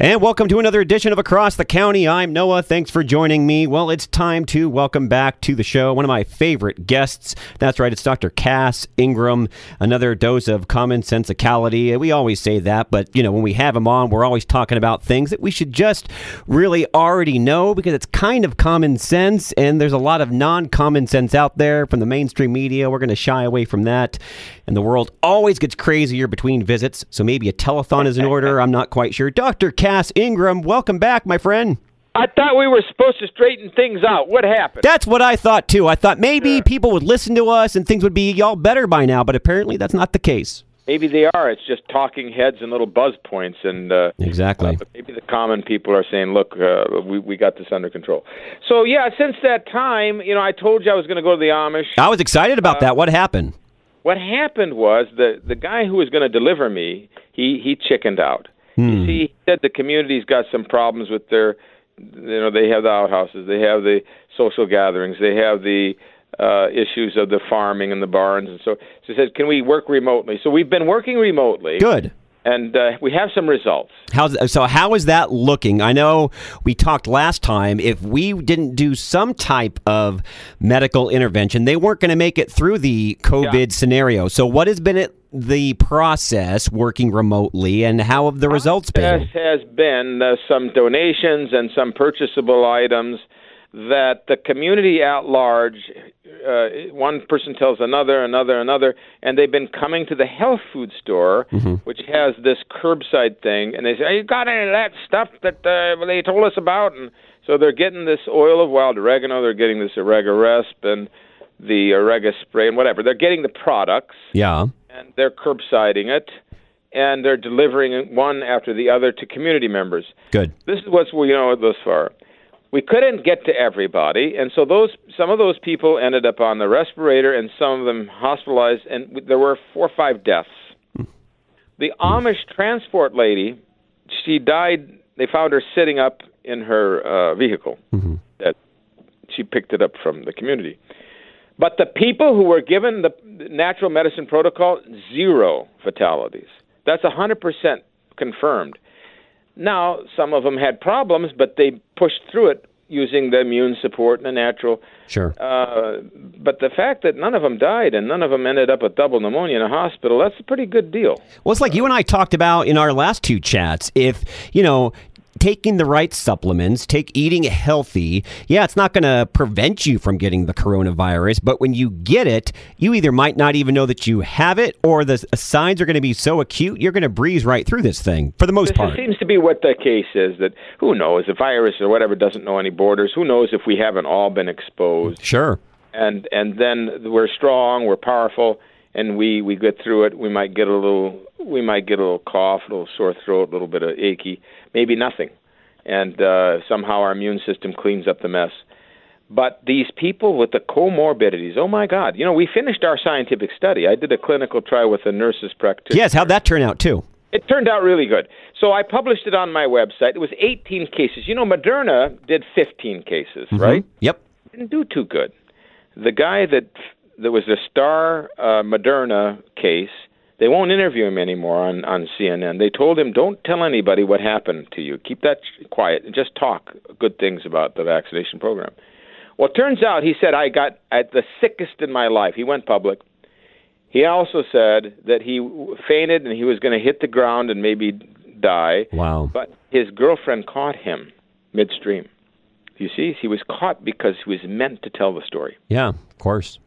And welcome to another edition of Across the County. I'm Noah. Thanks for joining me. Well, it's time to welcome back to the show one of my favorite guests. That's right, it's Dr. Cass Ingram. Another dose of common sensicality. We always say that, but you know, when we have him on, we're always talking about things that we should just really already know because it's kind of common sense, and there's a lot of non-common sense out there from the mainstream media. We're going to shy away from that, and the world always gets crazier between visits. So maybe a telethon is in order. I'm not quite sure. Dr. Cass Ingram, welcome back, my friend. I thought we were supposed to straighten things out. What happened? That's what I thought too. I thought maybe people would listen to us and things would be all better by now, but apparently that's not the case. Maybe they are. It's just talking heads and little buzz points, and uh, Exactly. uh, but maybe the common people are saying, "Look, uh, we we got this under control." So yeah, since that time, you know, I told you I was going to go to the Amish. I was excited about that. What happened? What happened was the the guy who was going to deliver me, he he chickened out. You see, he said the community's got some problems with their, you know, they have the outhouses, they have the social gatherings, they have the uh, issues of the farming and the barns, and so, so he said, "Can we work remotely?" So we've been working remotely, Good. and uh, we have some results. How's so? How is that looking? I know we talked last time. If we didn't do some type of medical intervention, they weren't going to make it through the COVID scenario. So, what has been it, the process working remotely, and how have the results This been? has been uh, some donations and some purchasable items that the community at large, uh, one person tells another, another, another, and they've been coming to the health food store, which has this curbside thing, and they say, "You got any of that stuff that uh, they told us about?" And so they're getting this oil of wild oregano, they're getting this Oregaresp and the Orega spray and whatever. They're getting the products Yeah. And they're curbsiding it, and they're delivering it one after the other to community members. Good. This is what we know thus far. We couldn't get to everybody, and so those some of those people ended up on the respirator, and some of them hospitalized, and there were four or five deaths. The Amish transport lady, she died. They found her sitting up in her uh, vehicle. That she picked it up from the community. But the people who were given the natural medicine protocol, zero fatalities. That's 100% confirmed. Now, some of them had problems, but they pushed through it using the immune support and the natural. Sure. Uh, but the fact that none of them died and none of them ended up with double pneumonia in a hospital, that's a pretty good deal. Well, it's like you and I talked about in our last two chats. If, you know, taking the right supplements, take eating healthy, yeah, it's not going to prevent you from getting the coronavirus, but when you get it, you either might not even know that you have it or the uh, signs are going to be so acute, you're going to breeze right through this thing for the most This part. seems to be what the case is. That who knows? The virus or whatever doesn't know any borders. Who knows if we haven't all been exposed? Sure. and and then we're strong, we're powerful, and we we get through it. We might get a little we might get a little cough, a little sore throat, a little bit of achy, maybe nothing, and uh, somehow our immune system cleans up the mess. But these people with the comorbidities, oh my God! You know, we finished our scientific study. I did a clinical trial with a nurses practitioner. Yes, how'd that turn out too? It turned out really good. So I published it on my website. It was 18 cases. You know, Moderna did 15 cases, right? Yep. didn't do too good. The guy that that was the star uh, Moderna case, they won't interview him anymore on on CNN. They told him, "Don't tell anybody what happened to you. Keep that quiet and just talk good things about the vaccination program." Well, it turns out he said I got at the sickest in my life. He went public. He also said that he fainted and he was going to hit the ground and maybe die. Wow. But his girlfriend caught him midstream. You see, he was caught because he was meant to tell the story. Yeah, of course.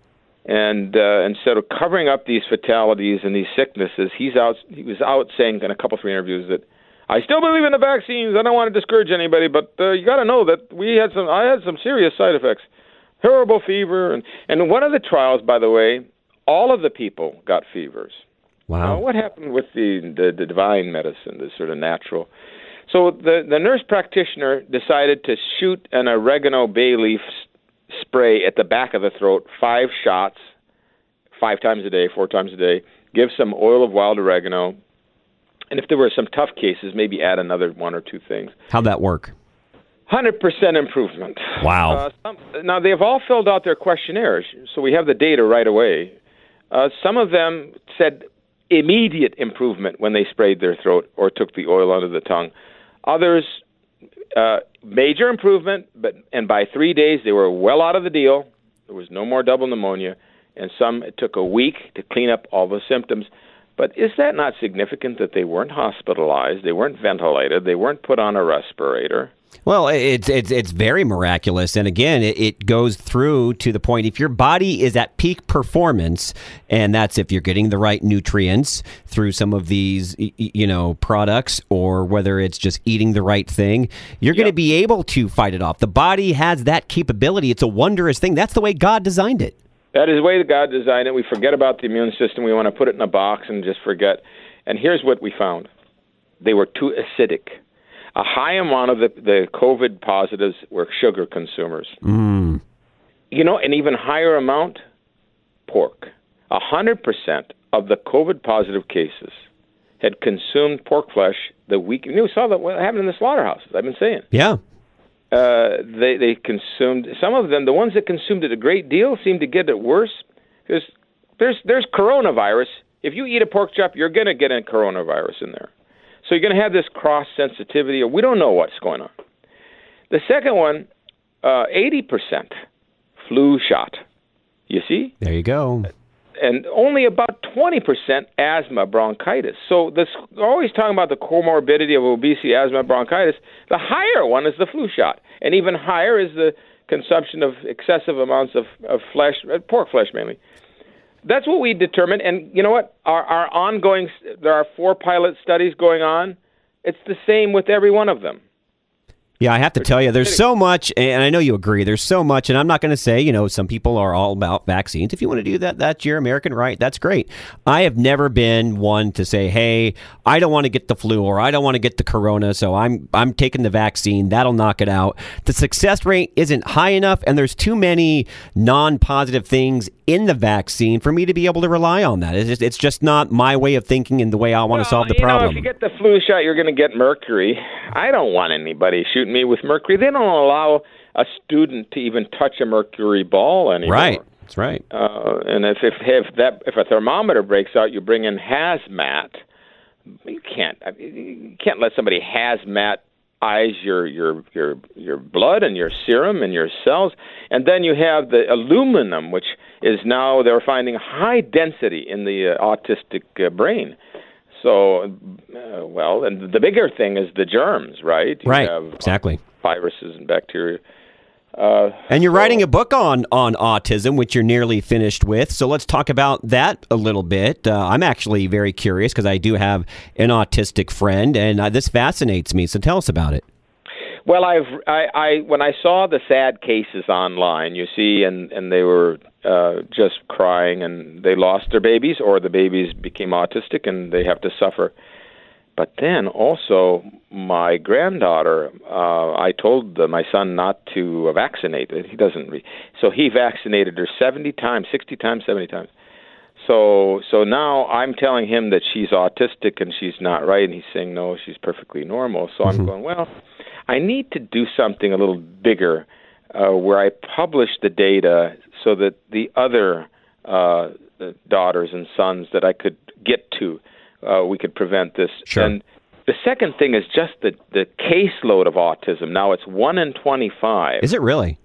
And uh, instead of covering up these fatalities and these sicknesses, he's out. He was out saying in a couple three interviews that I still believe in the vaccines. I don't want to discourage anybody, but uh, you got to know that we had some. I had some serious side effects, horrible fever, and and one of the trials, by the way, all of the people got fevers. Now, Wow. what happened with the, the the divine medicine, the sort of natural? So the the nurse practitioner decided to shoot an oregano bay leaf spray at the back of the throat, five shots, five times a day, four times a day. Give some oil of wild oregano, and if there were some tough cases, maybe add another one or two things. How'd that work? Hundred percent improvement. Wow. Uh, some, now they've all filled out their questionnaires, so we have the data right away. Uh, some of them said immediate improvement when they sprayed their throat or took the oil under the tongue. Others, uh, major improvement, but and by three days they were well out of the deal. There was no more double pneumonia, and some it took a week to clean up all the symptoms. But is that not significant that they weren't hospitalized, they weren't ventilated, they weren't put on a respirator? Well, it's it's it's very miraculous, and again, it, it, goes through to the point. If your body is at peak performance, and that's if you're getting the right nutrients through some of these, you know, products, or whether it's just eating the right thing, you're yep. going to be able to fight it off. The body has that capability. It's a wondrous thing. That's the way God designed it. That is the way God designed it. We forget about the immune system. We want to put it in a box and just forget. And here's what we found: they were too acidic a high amount of the, the COVID positives were sugar consumers. Mm. You know, an even higher amount, pork. A hundred percent of the COVID positive cases had consumed pork flesh the week. You saw that what happened in the slaughterhouses. I've been saying. Yeah. Uh, they they consumed some of them. The ones that consumed it a great deal seemed to get it worse because there's there's coronavirus. If you eat a pork chop, you're going to get a coronavirus in there. So you're going to have this cross sensitivity, or we don't know what's going on. The second one, uh, 80% flu shot. You see? There you go. And only about 20% asthma bronchitis. So this always talking about the comorbidity of obesity, asthma, bronchitis. The higher one is the flu shot, and even higher is the consumption of excessive amounts of, of flesh, uh, pork flesh mainly that's what we determined. And you know what? Our, our ongoing, there are four pilot studies going on. It's the same with every one of them. Yeah, I have to tell you, there's so much, and I know you agree. There's so much, and I'm not going to say, you know, some people are all about vaccines. If you want to do that, that's your American right. That's great. I have never been one to say, "Hey, I don't want to get the flu or I don't want to get the corona, so I'm I'm taking the vaccine. That'll knock it out." The success rate isn't high enough, and there's too many non-positive things in the vaccine for me to be able to rely on that. It's just, it's just not my way of thinking and the way I want well, to solve the you problem. Know, if you get the flu shot, you're going to get mercury. I don't want anybody shooting me with mercury. They don't allow a student to even touch a mercury ball anymore. Right. That's right. Uh, and if, if if that if a thermometer breaks out, you bring in hazmat. You can't you can't let somebody hazmat eyes your your your your blood and your serum and your cells and then you have the aluminum which is now they're finding high density in the uh, autistic uh, brain so uh, well and the bigger thing is the germs right you right have, exactly viruses and bacteria uh, and you're so, writing a book on on autism, which you're nearly finished with. So let's talk about that a little bit. Uh, I'm actually very curious because I do have an autistic friend, and uh, this fascinates me. So tell us about it. Well, I've I, I when I saw the sad cases online, you see, and and they were uh, just crying, and they lost their babies, or the babies became autistic, and they have to suffer. But then also, my granddaughter, uh, I told the, my son not to vaccinate. He doesn't. Re- so he vaccinated her 70 times, 60 times, 70 times. So so now I'm telling him that she's autistic and she's not right, and he's saying no, she's perfectly normal. So mm-hmm. I'm going well. I need to do something a little bigger, uh, where I publish the data so that the other uh, daughters and sons that I could get to uh, we could prevent this. Sure. And the second thing is just the the caseload of autism. Now it's one in twenty five. Is it really?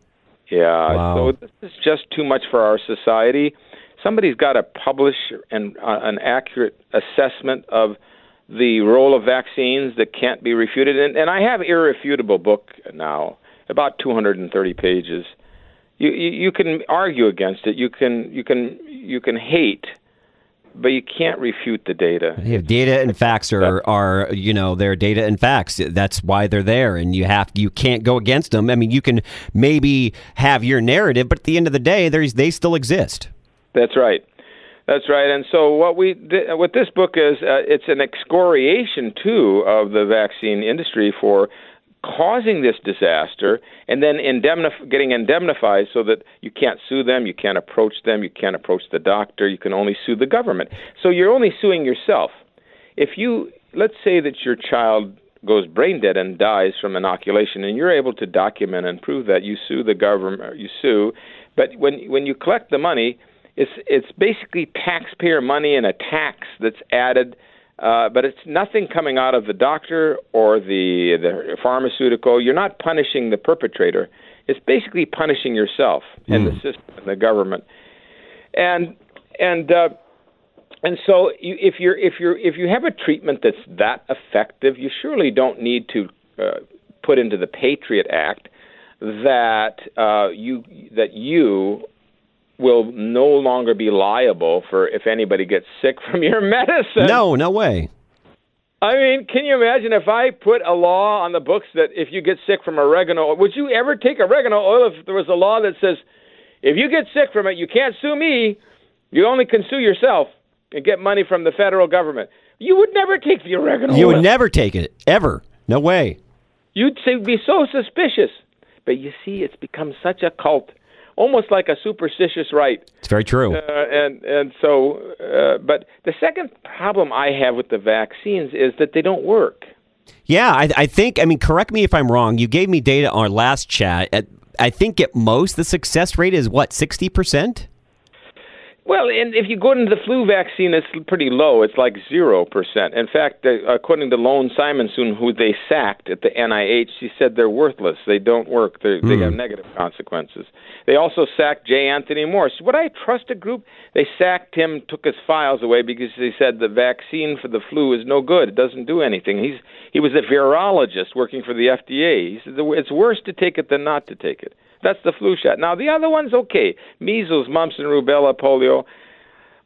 Yeah. Wow. So this is just too much for our society. Somebody's got to publish an uh, an accurate assessment of the role of vaccines that can't be refuted. And, and I have irrefutable book now, about 230 pages. You, you you can argue against it. You can you can you can hate but you can't refute the data. Data and facts are, are you know they're data and facts. That's why they're there, and you have you can't go against them. I mean, you can maybe have your narrative, but at the end of the day, there's they still exist. That's right. That's right. And so what we what this book is, uh, it's an excoriation too of the vaccine industry for causing this disaster and then indemnif- getting indemnified so that you can't sue them, you can't approach them, you can't approach the doctor, you can only sue the government. So you're only suing yourself. If you, let's say that your child goes brain dead and dies from inoculation and you're able to document and prove that you sue the government, you sue, but when when you collect the money, it's it's basically taxpayer money and a tax that's added Uh, but it's nothing coming out of the doctor or the the pharmaceutical. You're not punishing the perpetrator. It's basically punishing yourself and the system and the government. And and uh, and so you, if you're if you're if you have a treatment that's that effective, you surely don't need to uh, put into the Patriot Act that uh, you that you will no longer be liable for if anybody gets sick from your medicine. No, no way. I mean, can you imagine if I put a law on the books that if you get sick from oregano, would you ever take oregano oil if there was a law that says if you get sick from it, you can't sue me, you only can sue yourself and get money from the federal government? You would never take the oregano You oil. would never take it ever. No way. You'd say, be so suspicious. But you see, it's become such a cult, almost like a superstitious rite. It's very true. Uh, and and so, uh, but the second problem I have with the vaccines is that they don't work. Yeah, I, I think. I mean, correct me if I'm wrong. You gave me data on our last chat. At, I think at most the success rate is what sixty percent. Well, and if you go into the flu vaccine, it's pretty low. It's like zero percent. In fact, uh, according to Lone Simonsen, who they sacked at the NIH, she said they're worthless. They don't work. They're, They have negative consequences. They also sacked J. Anthony Morris. Would I trust a group? They sacked him, took his files away because they said the vaccine for the flu is no good. It doesn't do anything. He's he was a virologist working for the FDA. He said it's worse to take it than not to take it. That's the flu shot. Now the other one's okay: measles, mumps, and rubella, polio.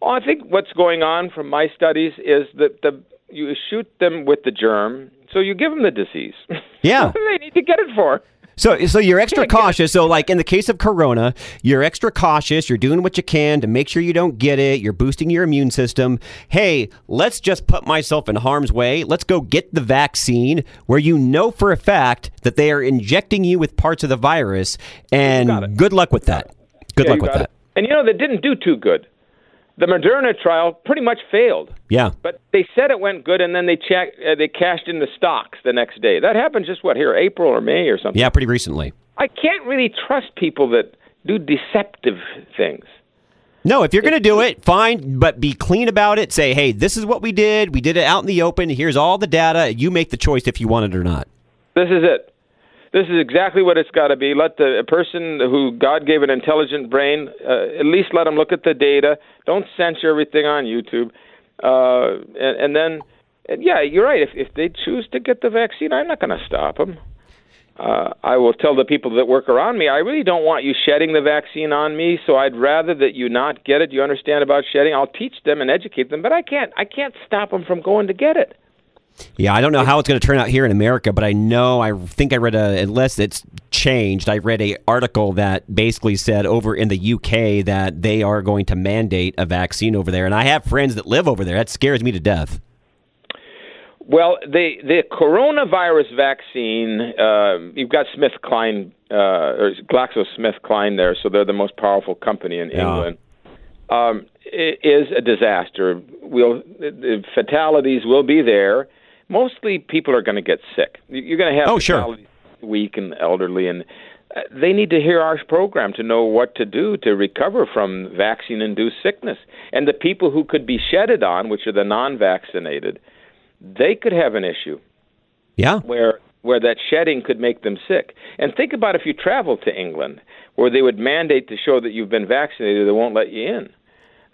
Well, I think what's going on from my studies is that the you shoot them with the germ, so you give them the disease. Yeah. they need to get it for? So, so you're extra Can't get it. cautious. So, like in the case of Corona, you're extra cautious. You're doing what you can to make sure you don't get it. You're boosting your immune system. Hey, let's just put myself in harm's way. Let's go get the vaccine where you know for a fact that they are injecting you with parts of the virus. And good luck with that. Good Yeah, luck with that. it. And you know that didn't do too good. The Moderna trial pretty much failed. Yeah. But they said it went good, and then they check, uh, they cashed in the stocks the next day. That happened just what here, April or May or something. Yeah, pretty recently. I can't really trust people that do deceptive things. No, if you're going to do it, fine, but be clean about it. Say, hey, this is what we did. We did it out in the open. Here's all the data. You make the choice if you want it or not. This is it. This is exactly what it's got to be. Let the person who God gave an intelligent brain, uh, at least let them look at the data. Don't censor everything on YouTube. Uh, and, and then, and yeah, you're right. If if they choose to get the vaccine, I'm not going to stop them. Uh, I will tell the people that work around me, I really don't want you shedding the vaccine on me, so I'd rather that you not get it. You understand about shedding? I'll teach them and educate them, but I can't. I can't stop them from going to get it. Yeah, I don't know how it's going to turn out here in America, but I know I think I read a unless it's changed. I read a article that basically said over in the UK that they are going to mandate a vaccine over there, and I have friends that live over there. That scares me to death. Well, the the coronavirus vaccine, uh, you've got SmithKline uh, or GlaxoSmithKline there, so they're the most powerful company in Yeah. England. Um, i- is a disaster. We'll the fatalities will be there. Mostly, people are going to get sick. You- You're going to have Oh, sure. weak and elderly, and uh, they need to hear our program to know what to do to recover from vaccine-induced sickness. And the people who could be shedded on, which are the non-vaccinated, they could have an issue Yeah, where where that shedding could make them sick. And think about if you travel to England, where they would mandate to show that you've been vaccinated, they won't let you in.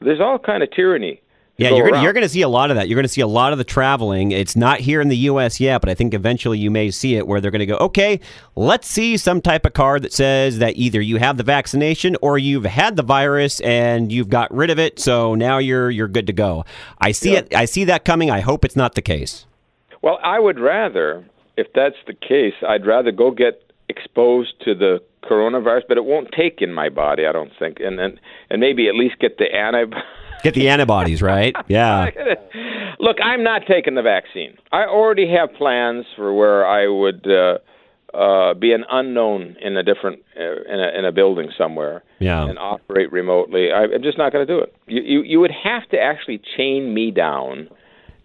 There's all kind of tyranny. Yeah, go you're gonna, you're going to see a lot of that. You're going to see a lot of the traveling. It's not here in the U.S. yet, but I think eventually you may see it where they're going to go, okay, let's see some type of card that says that either you have the vaccination or you've had the virus and you've got rid of it, so now you're you're good to go. I see Yeah. it. I see that coming. I hope it's not the case. Well, I would rather, if that's the case, I'd rather go get exposed to the coronavirus, but it won't take in my body, I don't think, and and, and maybe at least get the antibodies. Get the antibodies, right? Yeah. Look, I'm not taking the vaccine. I already have plans for where I would uh, uh, be an unknown in a different uh, in, a, in a building somewhere Yeah. and operate remotely. I, I'm just not going to do it. You, you you would have to actually chain me down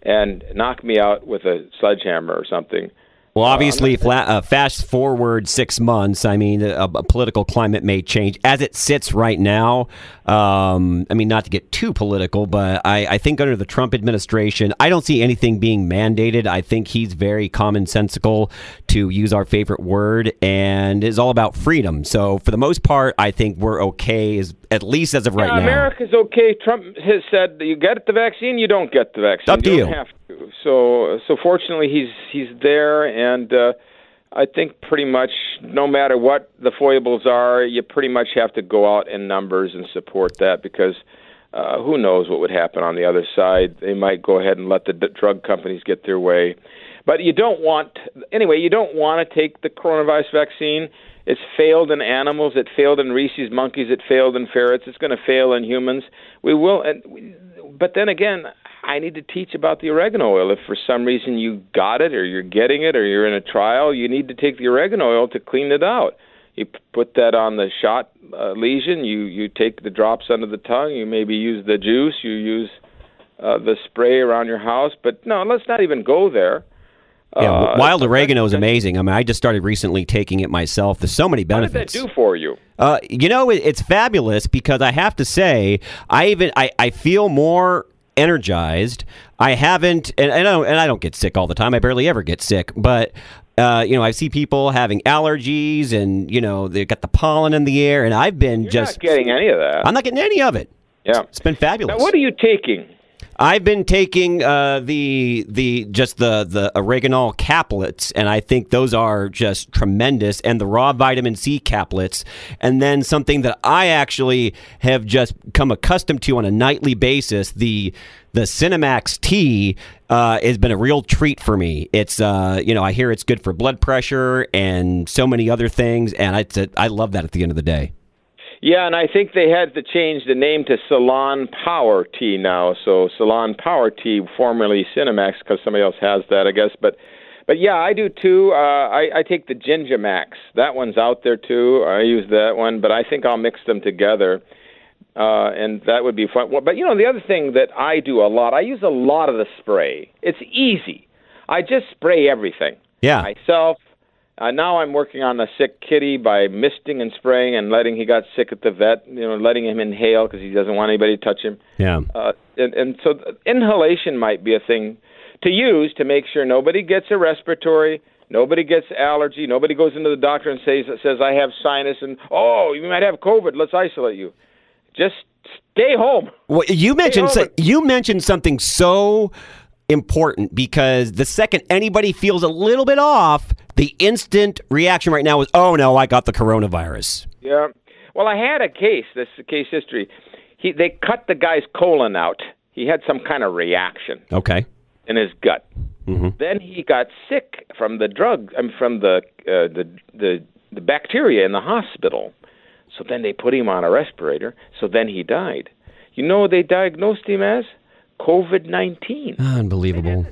and knock me out with a sledgehammer or something Well, obviously, fla- uh, fast forward six months. I mean, a, a, political climate may change as it sits right now. Um, I mean, not to get too political, but I, I, think under the Trump administration, I don't see anything being mandated. I think he's very commonsensical, to use our favorite word, and is all about freedom. So, for the most part, I think we're okay, as, at least as of right yeah, now. America's okay. Trump has said you get the vaccine, you don't get the vaccine. Up to you. you. So, so fortunately, he's he's there and. Uh, I think pretty much no matter what the foibles are, you pretty much have to go out in numbers and support that because uh, who knows what would happen on the other side. They might go ahead and let the d- drug companies get their way. But you don't want, anyway, you don't want to take the coronavirus vaccine. It's failed in animals. It failed in rhesus monkeys. It failed in ferrets. It's going to fail in humans. We will, and we, but then again, I need to teach about the oregano oil. If for some reason you got it or you're getting it or you're in a trial, you need to take the oregano oil to clean it out. You put that on the shot uh, lesion. You you take the drops under the tongue. You maybe use the juice. You use uh, the spray around your house. But no, let's not even go there. Yeah, uh, wild oregano is amazing. I mean, I just started recently taking it myself. There's so many benefits. What does that do for you? Uh, you know, it, it's fabulous because I have to say, I even I, I feel more energized. I haven't, and, and I don't, and I don't get sick all the time. I barely ever get sick, but. Uh, you know, I see people having allergies, and you know they've got the pollen in the air, and I've been You're just not getting any of that. I'm not getting any of it. Yeah, it's been fabulous. Now, what are you taking? I've been taking uh, the the just the the oregano caplets, and I think those are just tremendous. And the raw vitamin C caplets, and then something that I actually have just come accustomed to on a nightly basis the the Cinemax T uh, has been a real treat for me. It's uh, you know I hear it's good for blood pressure and so many other things, and I I love that at the end of the day. Yeah, and I think they had to change the name to Salon Power Tea now. So Salon Power Tea, formerly Cinemax, because somebody else has that, I guess. But but yeah, I do too. Uh, I, I take the Ginger Max. That one's out there too. I use that one, but I think I'll mix them together, uh, and that would be fun. Well, but you know, the other thing that I do a lot, I use a lot of the spray. It's easy. I just spray everything. Yeah. Myself, uh, now I'm working on a sick kitty by misting and spraying and letting. He got sick at the vet, you know, letting him inhale because he doesn't want anybody to touch him. Yeah. Uh, and, and so inhalation might be a thing to use to make sure nobody gets a respiratory, nobody gets allergy, nobody goes into the doctor and says says I have sinus and oh you might have COVID. Let's isolate you. Just stay home. Well, you mentioned so, you mentioned something so important because the second anybody feels a little bit off, the instant reaction right now is, "Oh no, I got the coronavirus." Yeah. Well, I had a case. This case history. He they cut the guy's colon out. He had some kind of reaction. Okay. In his gut. Mm-hmm. Then he got sick from the drug. Mean, from the uh, the the the bacteria in the hospital. So then they put him on a respirator. So then he died. You know they diagnosed him as? COVID nineteen. Unbelievable.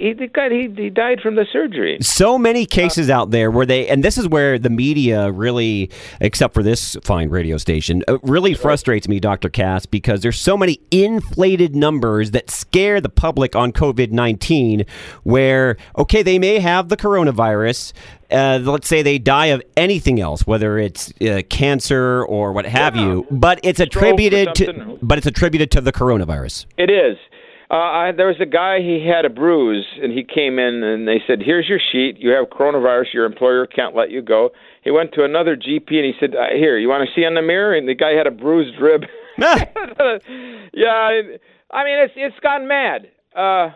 He, got, he he died from the surgery. So many cases uh, out there where they, and this is where the media really, except for this fine radio station, uh, really frustrates me, Dr. Cass, because there's so many inflated numbers that scare the public on COVID 19. Where, okay, they may have the coronavirus. Uh, let's say they die of anything else, whether it's uh, cancer or what have yeah. you, but it's attributed to, but it's attributed to the coronavirus. It is. Uh, I, there was a guy. He had a bruise, and he came in, and they said, "Here's your sheet. You have coronavirus. Your employer can't let you go." He went to another GP, and he said, uh, "Here, you want to see on the mirror?" And the guy had a bruised rib. yeah, I mean, it's it's gone mad. Uh,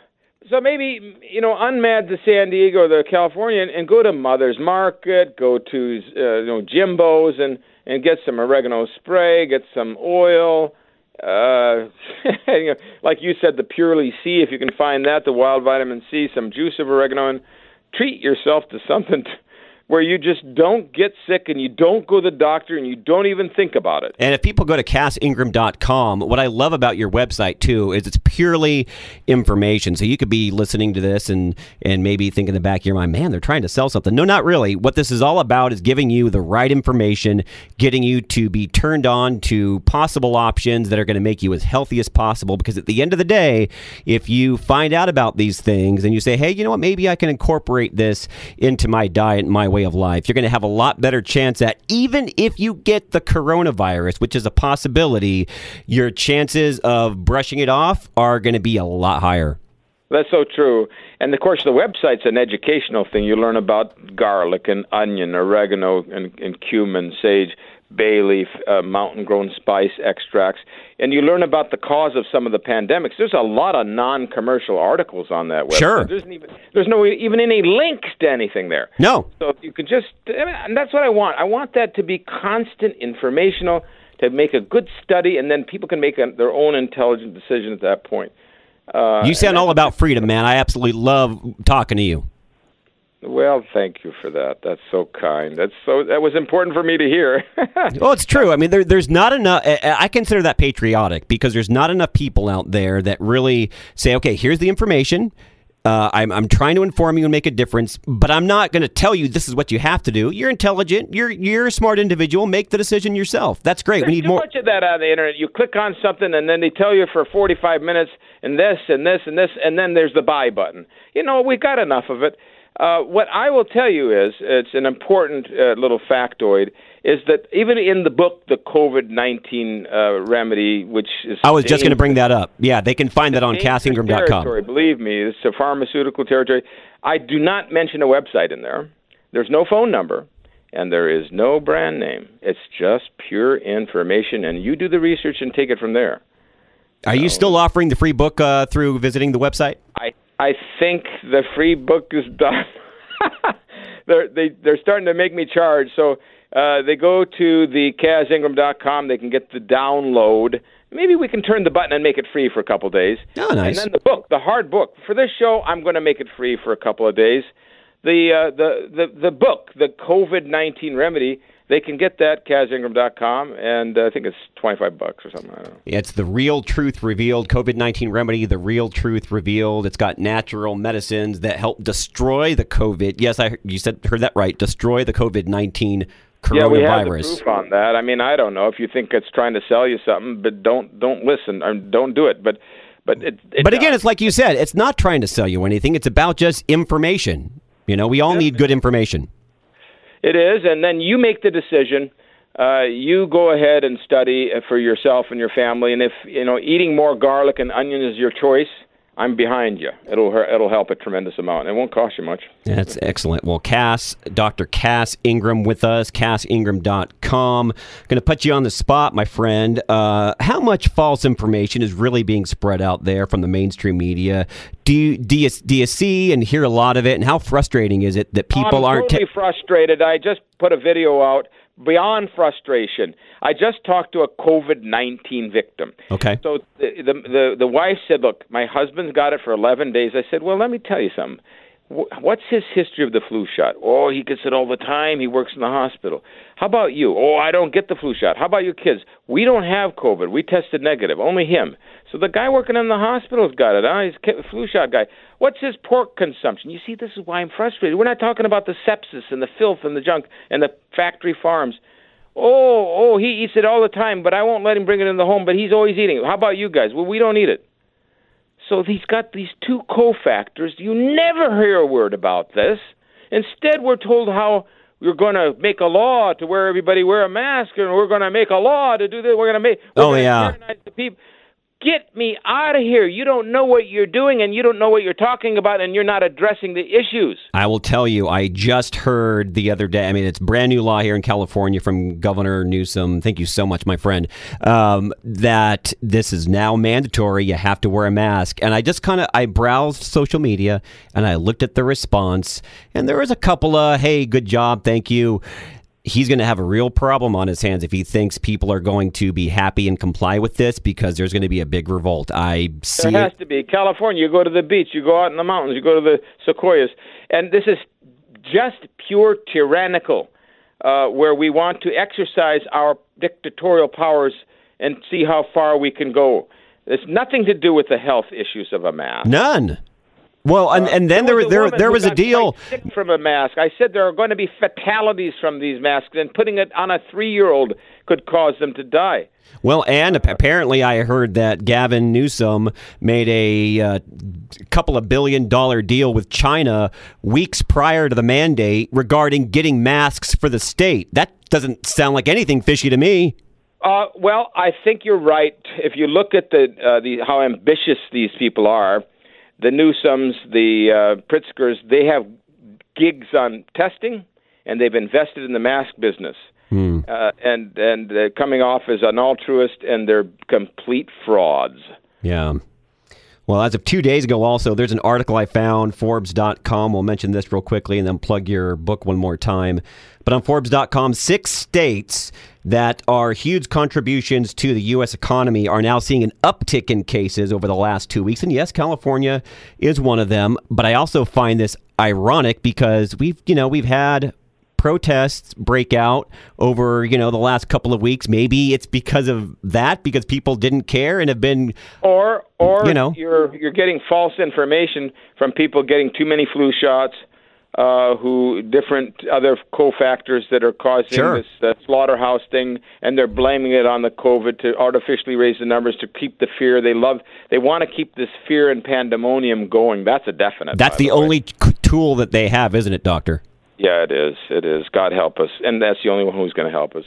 so maybe you know, unmad to San Diego or the California, and, and go to Mother's Market, go to uh, you know Jimbo's, and and get some oregano spray, get some oil uh, like you said, the Purely C, if you can find that, the wild vitamin C, some juice of oregano, and treat yourself to something where you just don't get sick and you don't go to the doctor and you don't even think about it. And if people go to cassingram.com, what I love about your website too is it's purely information. So you could be listening to this and and maybe think in the back of your mind, man, they're trying to sell something. No, not really. What this is all about is giving you the right information, getting you to be turned on to possible options that are going to make you as healthy as possible. Because at the end of the day, if you find out about these things and you say, hey, you know what, maybe I can incorporate this into my diet, my way of life, you're going to have a lot better chance at, even if you get the coronavirus, which is a possibility, your chances of brushing it off are going to be a lot higher. That's so true. And of course, the website's an educational thing. You learn about garlic and onion, oregano and, and cumin, sage bay leaf, uh, mountain grown spice extracts, and you learn about the cause of some of the pandemics. There's a lot of non commercial articles on that website. Sure. There's, even, there's no even any links to anything there. No. So you can just, and that's what I want. I want that to be constant informational, to make a good study, and then people can make a, their own intelligent decision at that point. Uh, you sound all about freedom, man. I absolutely love talking to you. Well, thank you for that. That's so kind. That's so that was important for me to hear. well, it's true. I mean, there, there's not enough. I consider that patriotic because there's not enough people out there that really say, "Okay, here's the information. Uh, I'm, I'm trying to inform you and make a difference, but I'm not going to tell you this is what you have to do. You're intelligent. You're you're a smart individual. Make the decision yourself. That's great. There's we need too more. much of that on the internet. You click on something and then they tell you for 45 minutes and this and this and this and then there's the buy button. You know, we got enough of it. Uh, what I will tell you is, it's an important uh, little factoid, is that even in the book, the COVID 19 uh, remedy, which is. I was just going to bring that up. Yeah, they can find that on cassingram.com. Believe me, it's a pharmaceutical territory. I do not mention a website in there, there's no phone number. And there is no brand name. It's just pure information, and you do the research and take it from there. Are you still offering the free book uh, through visiting the website? I I think the free book is done. they're they, they're starting to make me charge. So uh, they go to the cassingram.com. They can get the download. Maybe we can turn the button and make it free for a couple of days. Oh, nice. And then the book, the hard book. For this show, I'm going to make it free for a couple of days. The uh, the the the book, the COVID nineteen remedy they can get that cassingram.com and uh, i think it's 25 bucks or something i don't know it's the real truth revealed covid-19 remedy the real truth revealed it's got natural medicines that help destroy the covid yes i you said heard that right destroy the covid-19 coronavirus. Yeah, we have the proof on that. I mean, I don't know if you think it's trying to sell you something, but don't don't listen or don't do it. But but it, it but again, it's like you said, it's not trying to sell you anything. It's about just information. You know, we all need good information. It is, and then you make the decision. Uh, you go ahead and study for yourself and your family, and if you know eating more garlic and onion is your choice, I'm behind you. It'll it'll help a tremendous amount. It won't cost you much. That's excellent. Well, Cass, Dr. Cass Ingram with us, cassingram.com. Going to put you on the spot, my friend. Uh, how much false information is really being spread out there from the mainstream media? Do you, do you, do you see and hear a lot of it? And how frustrating is it that people I'm aren't totally frustrated. I just put a video out beyond frustration. I just talked to a COVID nineteen victim. Okay. So the, the the the wife said, "Look, my husband's got it for eleven days." I said, "Well, let me tell you something. What's his history of the flu shot? Oh, he gets it all the time. He works in the hospital. How about you? Oh, I don't get the flu shot. How about your kids? We don't have COVID. We tested negative. Only him. So the guy working in the hospital's got it. Huh? He's a flu shot guy. What's his pork consumption? You see, this is why I'm frustrated. We're not talking about the sepsis and the filth and the junk and the factory farms. Oh, oh, he eats it all the time, but I won't let him bring it in the home. But he's always eating it. How about you guys? Well, we don't eat it. So he's got these two cofactors. You never hear a word about this. Instead, we're told how we're going to make a law to where everybody wear a mask, and we're going to make a law to do this. We're going to make. oh yeah. The people get me out of here. You don't know what you're doing and you don't know what you're talking about and you're not addressing the issues. I will tell you, I just heard the other day, I mean, it's brand new law here in California from Governor Newsom. Thank you so much, my friend, um, that this is now mandatory. You have to wear a mask. And I just kind of, I browsed social media and I looked at the response and there was a couple of, hey, good job, thank you he's going to have a real problem on his hands if he thinks people are going to be happy and comply with this because there's going to be a big revolt. I see. There has it. to be. California, you go to the beach, you go out in the mountains, you go to the sequoias, and this is just pure tyrannical, uh, where we want to exercise our dictatorial powers and see how far we can go. It's nothing to do with the health issues of a mask. None. Well, and, and then there, was a there, there was a deal. from a mask. I said there are going to be fatalities from these masks, and putting it on a three-year-old could cause them to die. Well, and apparently I heard that Gavin Newsom made a uh, couple of billion dollar deal with China weeks prior to the mandate regarding getting masks for the state. That doesn't sound like anything fishy to me. Uh, well, I think you're right. If you look at the uh, the how ambitious these people are, the Newsoms, the uh, Pritzkers, they have gigs on testing, and they've invested in the mask business. Uh, and and uh, coming off as an altruist, and they're complete frauds. Yeah. Well, as of two days ago, also, there's an article I found, Forbes.com. We'll mention this real quickly and then plug your book one more time. But on Forbes.com, six states that are huge contributions to the U.S. economy are now seeing an uptick in cases over the last two weeks. And yes, California is one of them. But I also find this ironic because we've, you know, we've had protests break out over you know the last couple of weeks maybe it's because of that because people didn't care and have been Or or You know. you're you're getting false information from people getting too many flu shots, uh, who different other cofactors that are causing Sure. this uh, slaughterhouse thing, and they're blaming it on the COVID to artificially raise the numbers to keep the fear. They love they want to keep this fear and pandemonium going. That's a definite. That's by the only tool that they have, isn't it, Doctor? Yeah, it is. It is. God help us. And that's the only one who's going to help us.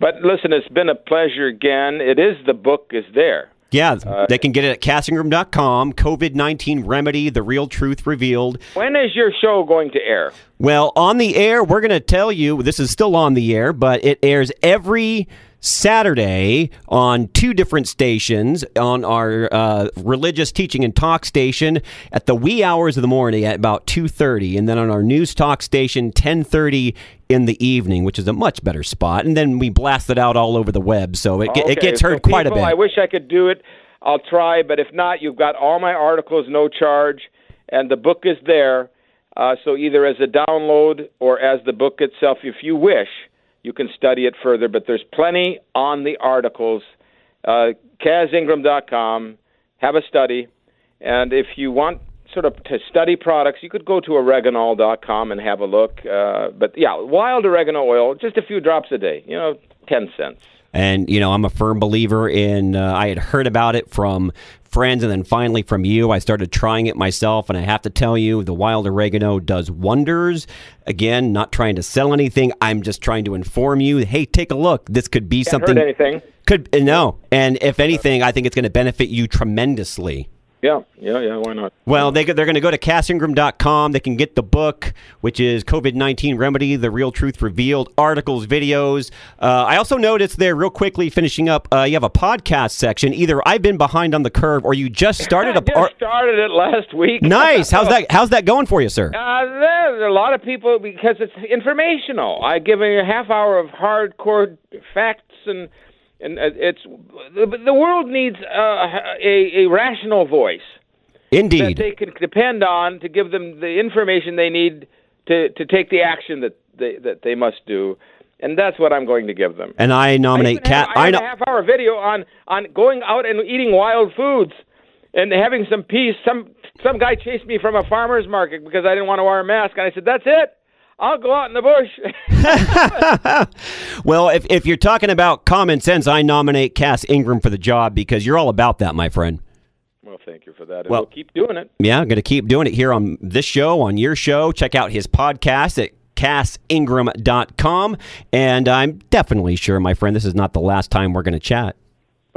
But listen, it's been a pleasure again. It is the book is there. Yeah, uh, they can get it at cassingram.com. COVID 19 Remedy, The Real Truth Revealed. When is your show going to air? Well, on the air, we're going to tell you this is still on the air, but it airs every Saturday on two different stations on our uh, religious teaching and talk station at the wee hours of the morning at about 2.30 and then on our news talk station 10.30 in the evening which is a much better spot and then we blast it out all over the web so it, ge- it Okay, gets so heard quite a bit I wish I could do it. I'll try, but if not, you've got all my articles, no charge, and the book is there. Uh, so either as a download or as the book itself, if you wish, you can study it further. But there's plenty on the articles. Uh, CassIngram.com. Have a study, and if you want sort of to study products, you could go to oreganol.com and have a look. Uh, but yeah, wild oregano oil, just a few drops a day. You know, ten cents. And, you know, I'm a firm believer in, uh, I had heard about it from friends and then finally from you. I started trying it myself, and I have to tell you, the wild oregano does wonders. Again, not trying to sell anything. I'm just trying to inform you hey, take a look. This could be Can't something. anything. Could No. And if anything, I think it's going to benefit you tremendously. Yeah, yeah, yeah. Why not? Well, they, they're going to go to cassingram.com. They can get the book, which is COVID 19 Remedy, The Real Truth Revealed, articles, videos. Uh, I also noticed there, real quickly, finishing up, uh, you have a podcast section. Either I've been behind on the curve or you just started a. just started it last week. nice. How's that? How's that going for you, sir? Uh, there's a lot of people because it's informational. I give a half hour of hardcore facts and and uh, it's the, the world needs uh, a, a rational voice that Indeed. they can depend on to give them the information they need to to take the action that they that they must do, and that's what I'm going to give them. And I nominate have, Cat. I I have know. a half hour video on on going out and eating wild foods and having some peace. Some some guy chased me from a farmer's market because I didn't want to wear a mask, and I said, "That's it. I'll go out in the bush." Well, if, if you're talking about common sense, I nominate Cass Ingram for the job because you're all about that, my friend. well, thank you for that. And Well- we'll keep doing it. Yeah, I'm going to keep doing it here on this show, on your show. Check out his podcast at cassingram.com. And I'm definitely sure, my friend, this is not the last time we're going to chat.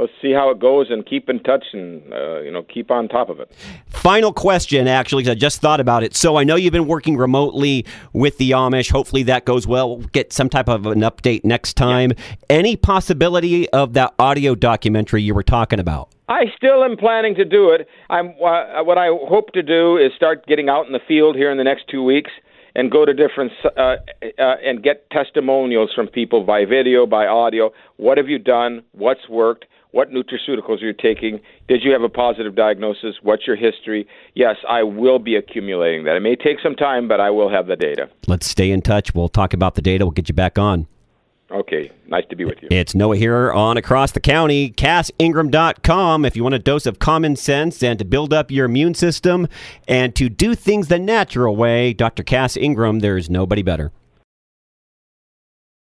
Let's see how it goes and keep in touch and uh, you know keep on top of it. Final question, actually, 'cause I just thought about it. So I know you've been working remotely with the Amish. Hopefully that goes well. We'll get some type of an update next time. Any possibility of that audio documentary you were talking about? I still am planning to do it. I'm uh, what I hope to do is start getting out in the field here in the next two weeks and go to different uh, uh, and get testimonials from people by video, by audio. What have you done? What's worked? What nutraceuticals you're taking. Did you have a positive diagnosis? What's your history? Yes, I will be accumulating that. It may take some time, but I will have the data. Let's stay in touch. We'll talk about the data. We'll get you back on. Okay, nice to be with you. It's Noah here on Across the County, cassingram.com. If you want a dose of common sense and to build up your immune system and to do things the natural way, Dr. Cass Ingram, there's nobody better.